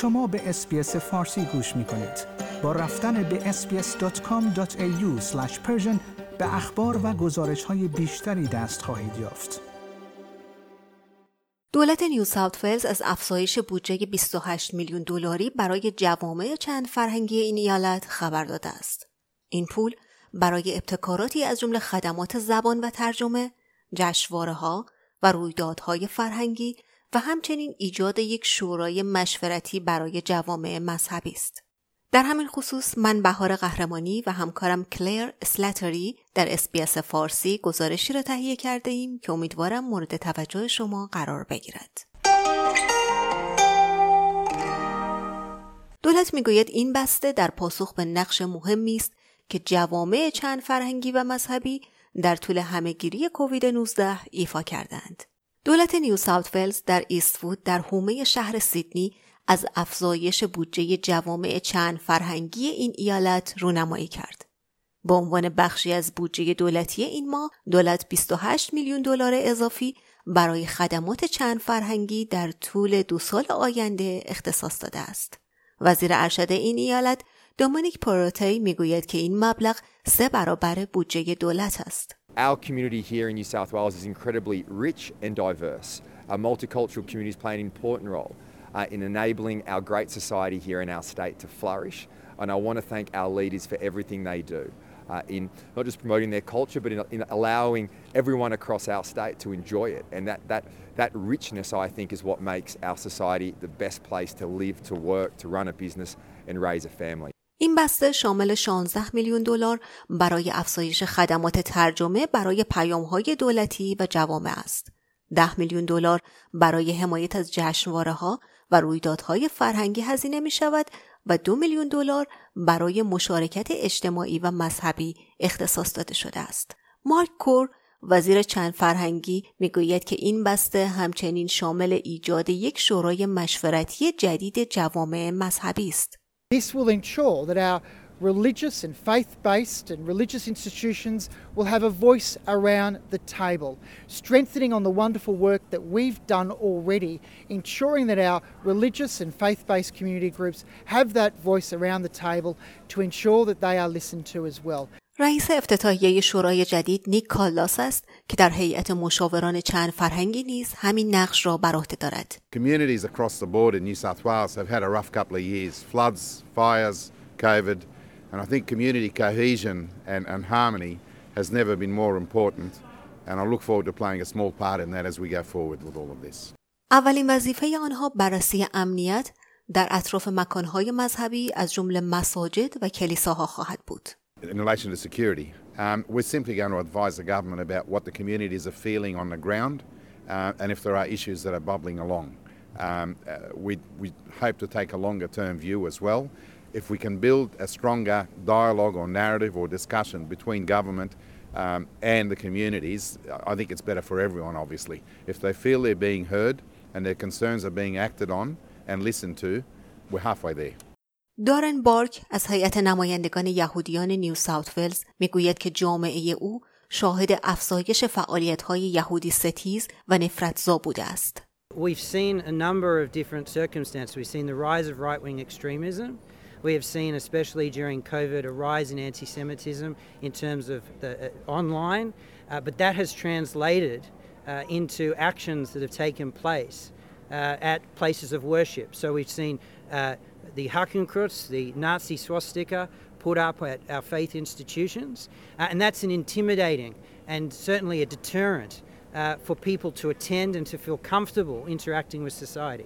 شما به SBS فارسی گوش می کنید. با رفتن به sbs.com.au به اخبار و گزارش های بیشتری دست خواهید یافت. دولت نیو ساوت ولز از افزایش بودجه 28 میلیون دلاری برای جوامع چند فرهنگی این ایالت خبر داده است. این پول برای ابتکاراتی از جمله خدمات زبان و ترجمه، جشنواره ها و رویدادهای فرهنگی و همچنین ایجاد یک شورای مشورتی برای جوامع مذهبی است. در همین خصوص من بهار قهرمانی و همکارم کلیر اسلتری در SBS فارسی گزارشی را تهیه کرده ایم که امیدوارم مورد توجه شما قرار بگیرد. دولت می‌گوید این بسته در پاسخ به نقش مهمی است که جوامع چند فرهنگی و مذهبی در طول همهگیری کووید 19 ایفا کردند. دولت نیو ساوت ولز در ایستفود در حومه شهر سیدنی از افزایش بودجه جوامع چند فرهنگی این ایالت رونمایی کرد. به عنوان بخشی از بودجه دولتی این ماه، دولت 28 میلیون دلار اضافی برای خدمات چند فرهنگی در طول دو سال آینده اختصاص داده است. وزیر ارشد این ایالت دومینیک پاروتی می‌گوید که این مبلغ سه برابر بودجه دولت است. Our community here in New South Wales is incredibly rich and diverse. Our multicultural communities play an important role uh, in enabling our great society here in our state to flourish. And I want to thank our leaders for everything they do uh, in not just promoting their culture, but in, in, allowing everyone across our state to enjoy it. And that, that, that richness, I think, is what makes our society the best place to live, to work, to run a business, and raise a family. این بسته شامل 16 میلیون دلار برای افزایش خدمات ترجمه برای پیامهای دولتی و جوامع است. 10 میلیون دلار برای حمایت از جشنواره ها و رویدادهای فرهنگی هزینه می شود و دو میلیون دلار برای مشارکت اجتماعی و مذهبی اختصاص داده شده است. مارک کور وزیر چند فرهنگی می‌گوید که این بسته همچنین شامل ایجاد یک شورای مشورتی جدید جوامع مذهبی است. This will ensure that our religious and faith based and religious institutions will have a voice around the table, strengthening on the wonderful work that we've done already, ensuring that our religious and faith based community groups have that voice around the table to ensure that they are listened to as well. رئیس افتتاحیه شورای جدید نیک کالاس است که در هیئت مشاوران چند فرهنگی نیز همین نقش را بر عهده دارد. Communities across the board in New South Wales have had a rough couple of years. Floods, fires, COVID, and I think community cohesion and, and harmony has never been more important. And I look forward to playing a small part in that as we go forward with all of this. اولین وظیفه آنها بررسی امنیت در اطراف مکانهای مذهبی از جمله مساجد و کلیساها خواهد بود. In relation to security. Um, we're simply going to advise the government about what the communities are feeling on the ground uh, and if there are issues that are bubbling along. Um, uh, we, we hope to take a longer term view as well. If we can build a stronger dialogue or narrative or discussion between government um, and the communities, I think it's better for everyone, obviously. If they feel they're being heard and their concerns are being acted on and listened to, we're halfway there. دارن بارک از هیئت نمایندگان یهودیان نیو ساوت ولز می‌گوید که جامعه او شاهد افزایش فعالیت‌های یهودی ستیز و نفرتزا بوده است. We've seen a number of different circumstances. We've seen the rise of right-wing extremism. We have seen, especially during COVID, a rise in anti-Semitism in terms of the uh, online, uh, but that has translated uh, into actions that have taken place uh, at places of worship. So we've seen uh, the Hakenkreuz, the Nazi swastika, put up at our faith institutions. Uh, and that's an intimidating and certainly a deterrent uh, for people to attend and to feel comfortable interacting with society.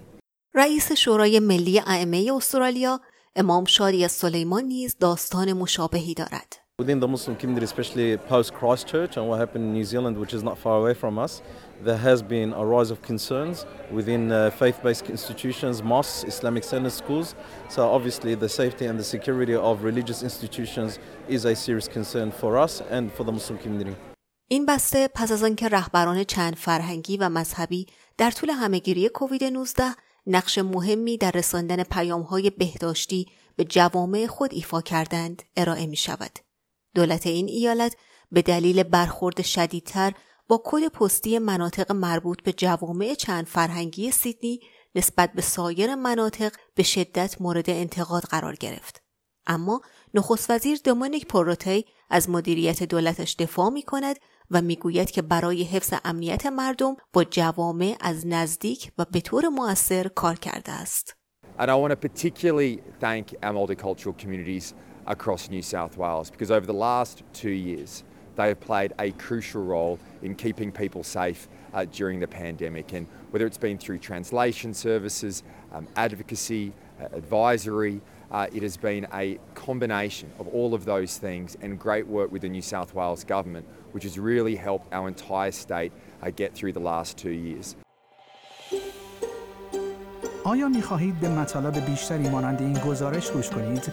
رئیس شورای ملی ائمه استرالیا امام شادی سلیمان نیز داستان مشابهی دارد. Within the Muslim community, especially post Christchurch and what happened in New Zealand, which is not far away from us, there has been a rise of concerns within uh, faith based institutions, mosques, Islamic centers, schools. So, obviously, the safety and the security of religious institutions is a serious concern for us and for the Muslim community. این بسته پس از آنکه رهبران چند فرهنگی و مذهبی در طول همهگیری کووید 19 نقش مهمی در رساندن پیامهای بهداشتی به جوامع خود ایفا کردند ارائه می شود. دولت این ایالت به دلیل برخورد شدیدتر با کد پستی مناطق مربوط به جوامع چند فرهنگی سیدنی نسبت به سایر مناطق به شدت مورد انتقاد قرار گرفت. اما نخست وزیر دومونیک پوروتی از مدیریت دولتش دفاع می کند و می‌گوید که برای حفظ امنیت مردم با جوامع از نزدیک و به طور مؤثر کار کرده است. And I want to particularly thank our multicultural communities across New South Wales because over the last two years they have played a crucial role in keeping people safe uh, during the pandemic. And whether it's been through translation services, um, advocacy, uh, advisory, uh, it has been a combination of all of those things and great work with the New South Wales Government, which has really helped our entire state uh, get through the last two years. آیا می خواهید به مطالب بیشتری مانند این گزارش گوش کنید؟